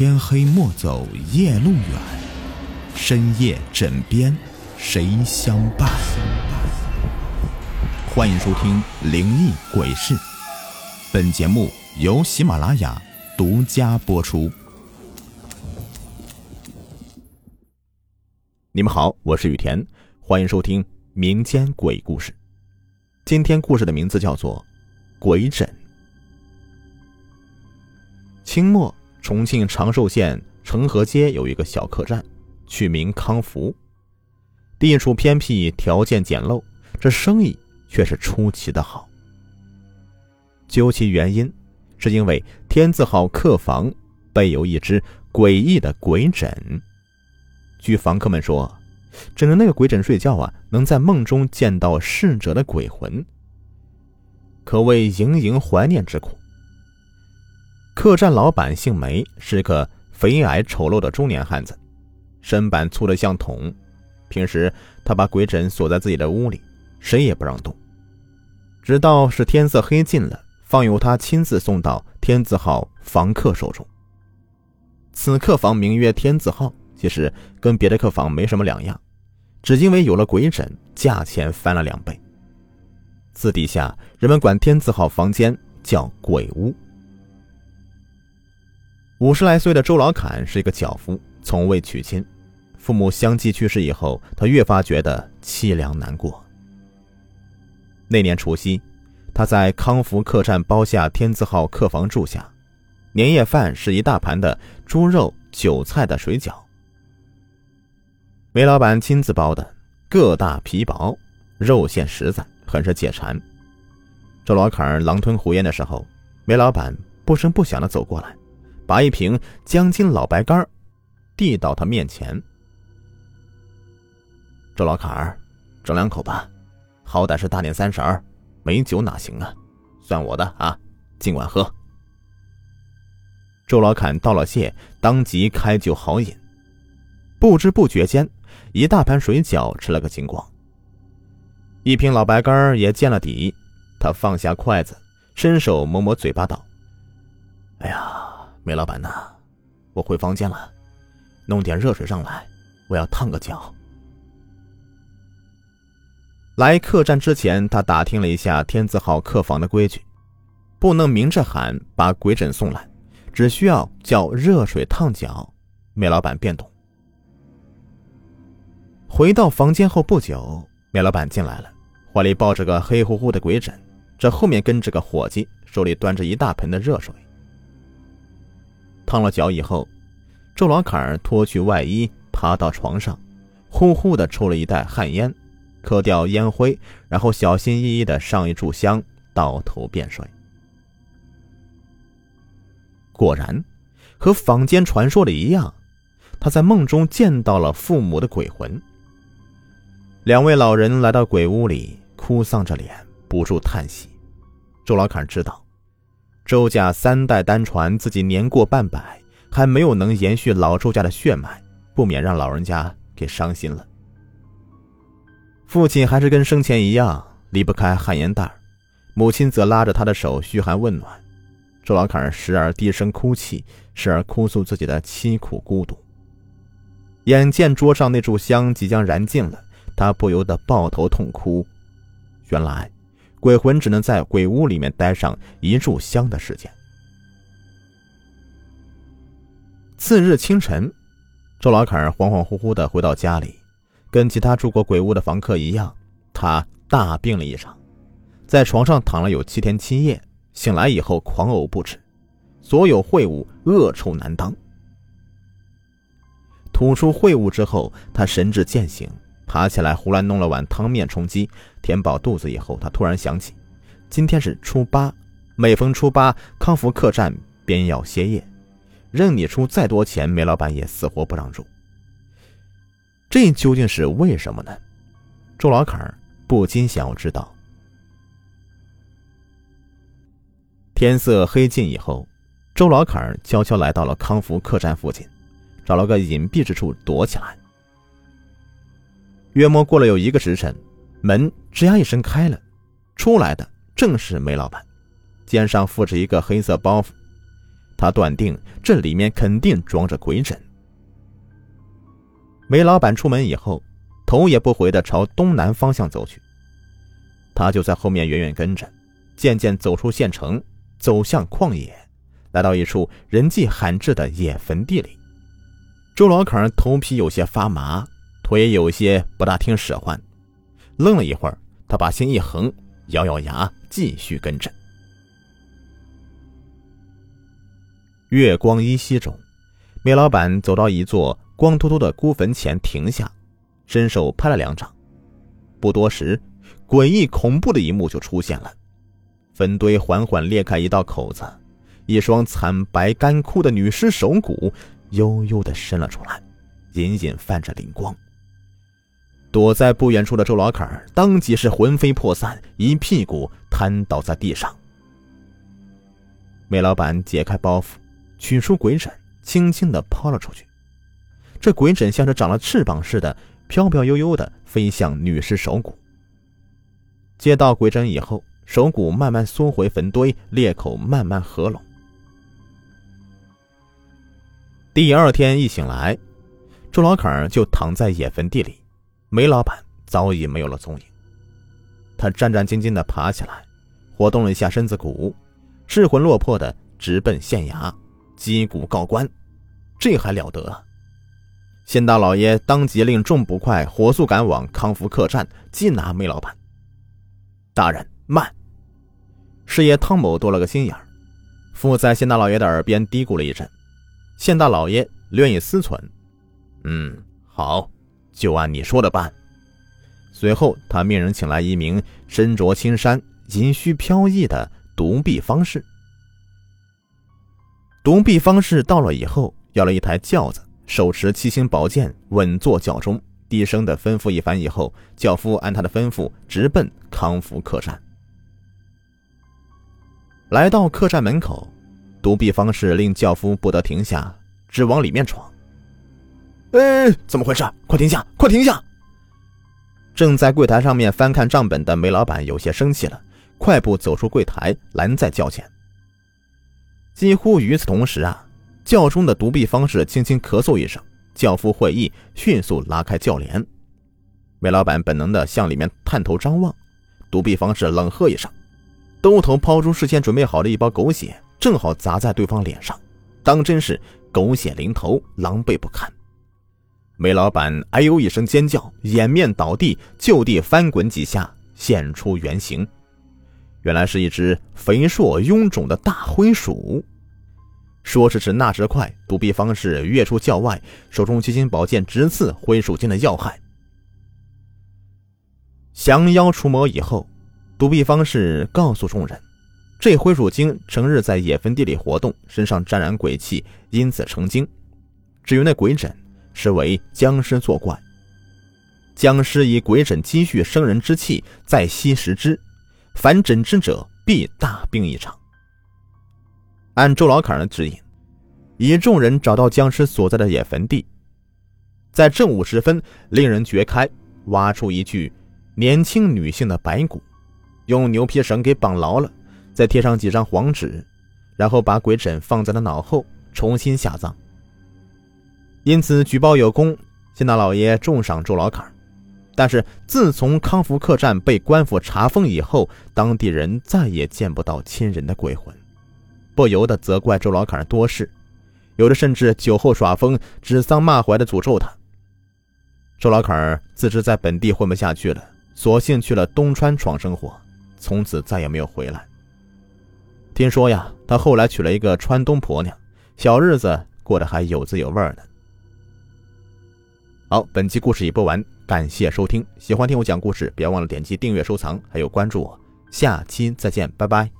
天黑莫走夜路远，深夜枕边谁相伴？欢迎收听《灵异鬼事》，本节目由喜马拉雅独家播出。你们好，我是雨田，欢迎收听民间鬼故事。今天故事的名字叫做《鬼枕》。清末，重庆长寿县成河街有一个小客栈，取名康福。地处偏僻，条件简陋，这生意却是出奇的好。究其原因，是因为天字号客房备有一只诡异的鬼枕。据房客们说，枕着那个鬼枕睡觉啊，能在梦中见到逝者的鬼魂，可谓盈盈怀念之苦。客栈老板姓梅，是个肥矮丑陋的中年汉子，身板粗得像桶。平时他把鬼枕锁在自己的屋里，谁也不让动。直到是天色黑尽了，方由他亲自送到天字号房客手中。此客房名曰天字号，其实跟别的客房没什么两样，只因为有了鬼枕，价钱翻了两倍。私底下人们管天字号房间叫鬼屋。五十来岁的周老侃是一个脚夫，从未娶亲。父母相继去世以后，他越发觉得凄凉难过。那年除夕，他在康福客栈包下天字号客房住下，年夜饭是一大盘的猪肉、韭菜的水饺。梅老板亲自包的，个大皮薄，肉馅实在，很是解馋。周老侃狼吞虎咽的时候，梅老板不声不响的走过来。把一瓶江津老白干递到他面前。周老坎儿，整两口吧，好歹是大年三十儿，没酒哪行啊？算我的啊，尽管喝。周老坎道了谢，当即开酒好饮。不知不觉间，一大盘水饺吃了个精光，一瓶老白干也见了底。他放下筷子，伸手摸摸嘴巴道：“哎呀。”梅老板呐，我回房间了，弄点热水上来，我要烫个脚。来客栈之前，他打听了一下天字号客房的规矩，不能明着喊把鬼枕送来，只需要叫热水烫脚。梅老板便懂。回到房间后不久，梅老板进来了，怀里抱着个黑乎乎的鬼枕，这后面跟着个伙计，手里端着一大盆的热水。烫了脚以后，周老坎脱去外衣，爬到床上，呼呼的抽了一袋旱烟，磕掉烟灰，然后小心翼翼的上一炷香，倒头便睡。果然，和坊间传说的一样，他在梦中见到了父母的鬼魂。两位老人来到鬼屋里，哭丧着脸，不住叹息。周老坎知道。周家三代单传，自己年过半百，还没有能延续老周家的血脉，不免让老人家给伤心了。父亲还是跟生前一样离不开旱烟袋，母亲则拉着他的手嘘寒问暖。周老坎时而低声哭泣，时而哭诉自己的凄苦孤独。眼见桌上那炷香即将燃尽了，他不由得抱头痛哭。原来。鬼魂只能在鬼屋里面待上一炷香的时间。次日清晨，周老坎恍恍惚惚的回到家里，跟其他住过鬼屋的房客一样，他大病了一场，在床上躺了有七天七夜，醒来以后狂呕不止，所有秽物恶臭难当。吐出秽物之后，他神志渐醒。爬起来，胡乱弄了碗汤面充饥，填饱肚子以后，他突然想起，今天是初八，每逢初八，康福客栈便要歇业，任你出再多钱，梅老板也死活不让住。这究竟是为什么呢？周老坎不禁想要知道。天色黑尽以后，周老坎悄悄来到了康福客栈附近，找了个隐蔽之处躲起来。约莫过了有一个时辰，门吱呀一声开了，出来的正是梅老板，肩上负着一个黑色包袱，他断定这里面肯定装着鬼枕。梅老板出门以后，头也不回的朝东南方向走去。他就在后面远远跟着，渐渐走出县城，走向旷野，来到一处人迹罕至的野坟地里。周老坎头皮有些发麻，腿也有些不大听使唤，愣了一会儿，他把心一横，咬咬牙，继续跟着。月光依稀中，梅老板走到一座光秃秃的孤坟前停下，伸手拍了两掌。不多时，诡异恐怖的一幕就出现了：坟堆缓缓裂开一道口子，一双惨白干枯的女尸手骨悠悠地伸了出来，隐隐泛着灵光。躲在不远处的周老坎当即是魂飞魄散，一屁股瘫倒在地上。梅老板解开包袱。取出鬼枕，轻轻的抛了出去。这鬼枕像是长了翅膀似的，飘飘悠悠的飞向女尸手骨。接到鬼枕以后，手骨慢慢缩回坟堆，裂口慢慢合拢。第二天一醒来，周老坎就躺在野坟地里，梅老板早已没有了踪影。他战战兢兢的爬起来，活动了一下身子骨，失魂落魄的直奔县衙。击鼓告官，这还了得！县大老爷当即令众捕快火速赶往康福客栈缉拿梅老板。大人慢！师爷汤某多了个心眼儿，附在县大老爷的耳边嘀咕了一阵。县大老爷略一思忖，嗯，好，就按你说的办。随后，他命人请来一名身着青衫、银须飘逸的独臂方士。独臂方士到了以后，要了一台轿子，手持七星宝剑，稳坐轿中，低声的吩咐一番以后，轿夫按他的吩咐直奔康福客栈。来到客栈门口，独臂方士令轿夫不得停下，只往里面闯。哎，怎么回事？快停下！快停下！正在柜台上面翻看账本的梅老板有些生气了，快步走出柜台，拦在轿前。几乎与此同时啊，轿中的独臂方士轻轻咳嗽一声，轿夫会意，迅速拉开轿帘。梅老板本能的向里面探头张望，独臂方士冷喝一声，兜头抛出事先准备好的一包狗血，正好砸在对方脸上，当真是狗血淋头，狼狈不堪。梅老板哎呦一声尖叫，掩面倒地，就地翻滚几下，现出原形。原来是一只肥硕臃肿的大灰鼠。说时迟，那时快，独臂方士跃出轿外，手中七星宝剑直刺灰鼠精的要害。降妖除魔以后，独臂方士告诉众人，这灰鼠精成日在野坟地里活动，身上沾染鬼气，因此成精。至于那鬼枕，是为僵尸作怪。僵尸以鬼枕积蓄生人之气，再吸食之。凡枕之者，必大病一场。按周老坎的指引，以众人找到僵尸所在的野坟地，在正午时分，令人掘开，挖出一具年轻女性的白骨，用牛皮绳给绑牢了，再贴上几张黄纸，然后把鬼枕放在了脑后，重新下葬。因此举报有功，县大老爷重赏周老坎。但是自从康福客栈被官府查封以后，当地人再也见不到亲人的鬼魂，不由得责怪周老坎多事，有的甚至酒后耍疯，指桑骂槐的诅咒他。周老坎自知在本地混不下去了，索性去了东川闯生活，从此再也没有回来。听说呀，他后来娶了一个川东婆娘，小日子过得还有滋有味呢。好，本期故事已播完。感谢收听，喜欢听我讲故事，别忘了点击订阅、收藏，还有关注我。下期再见，拜拜。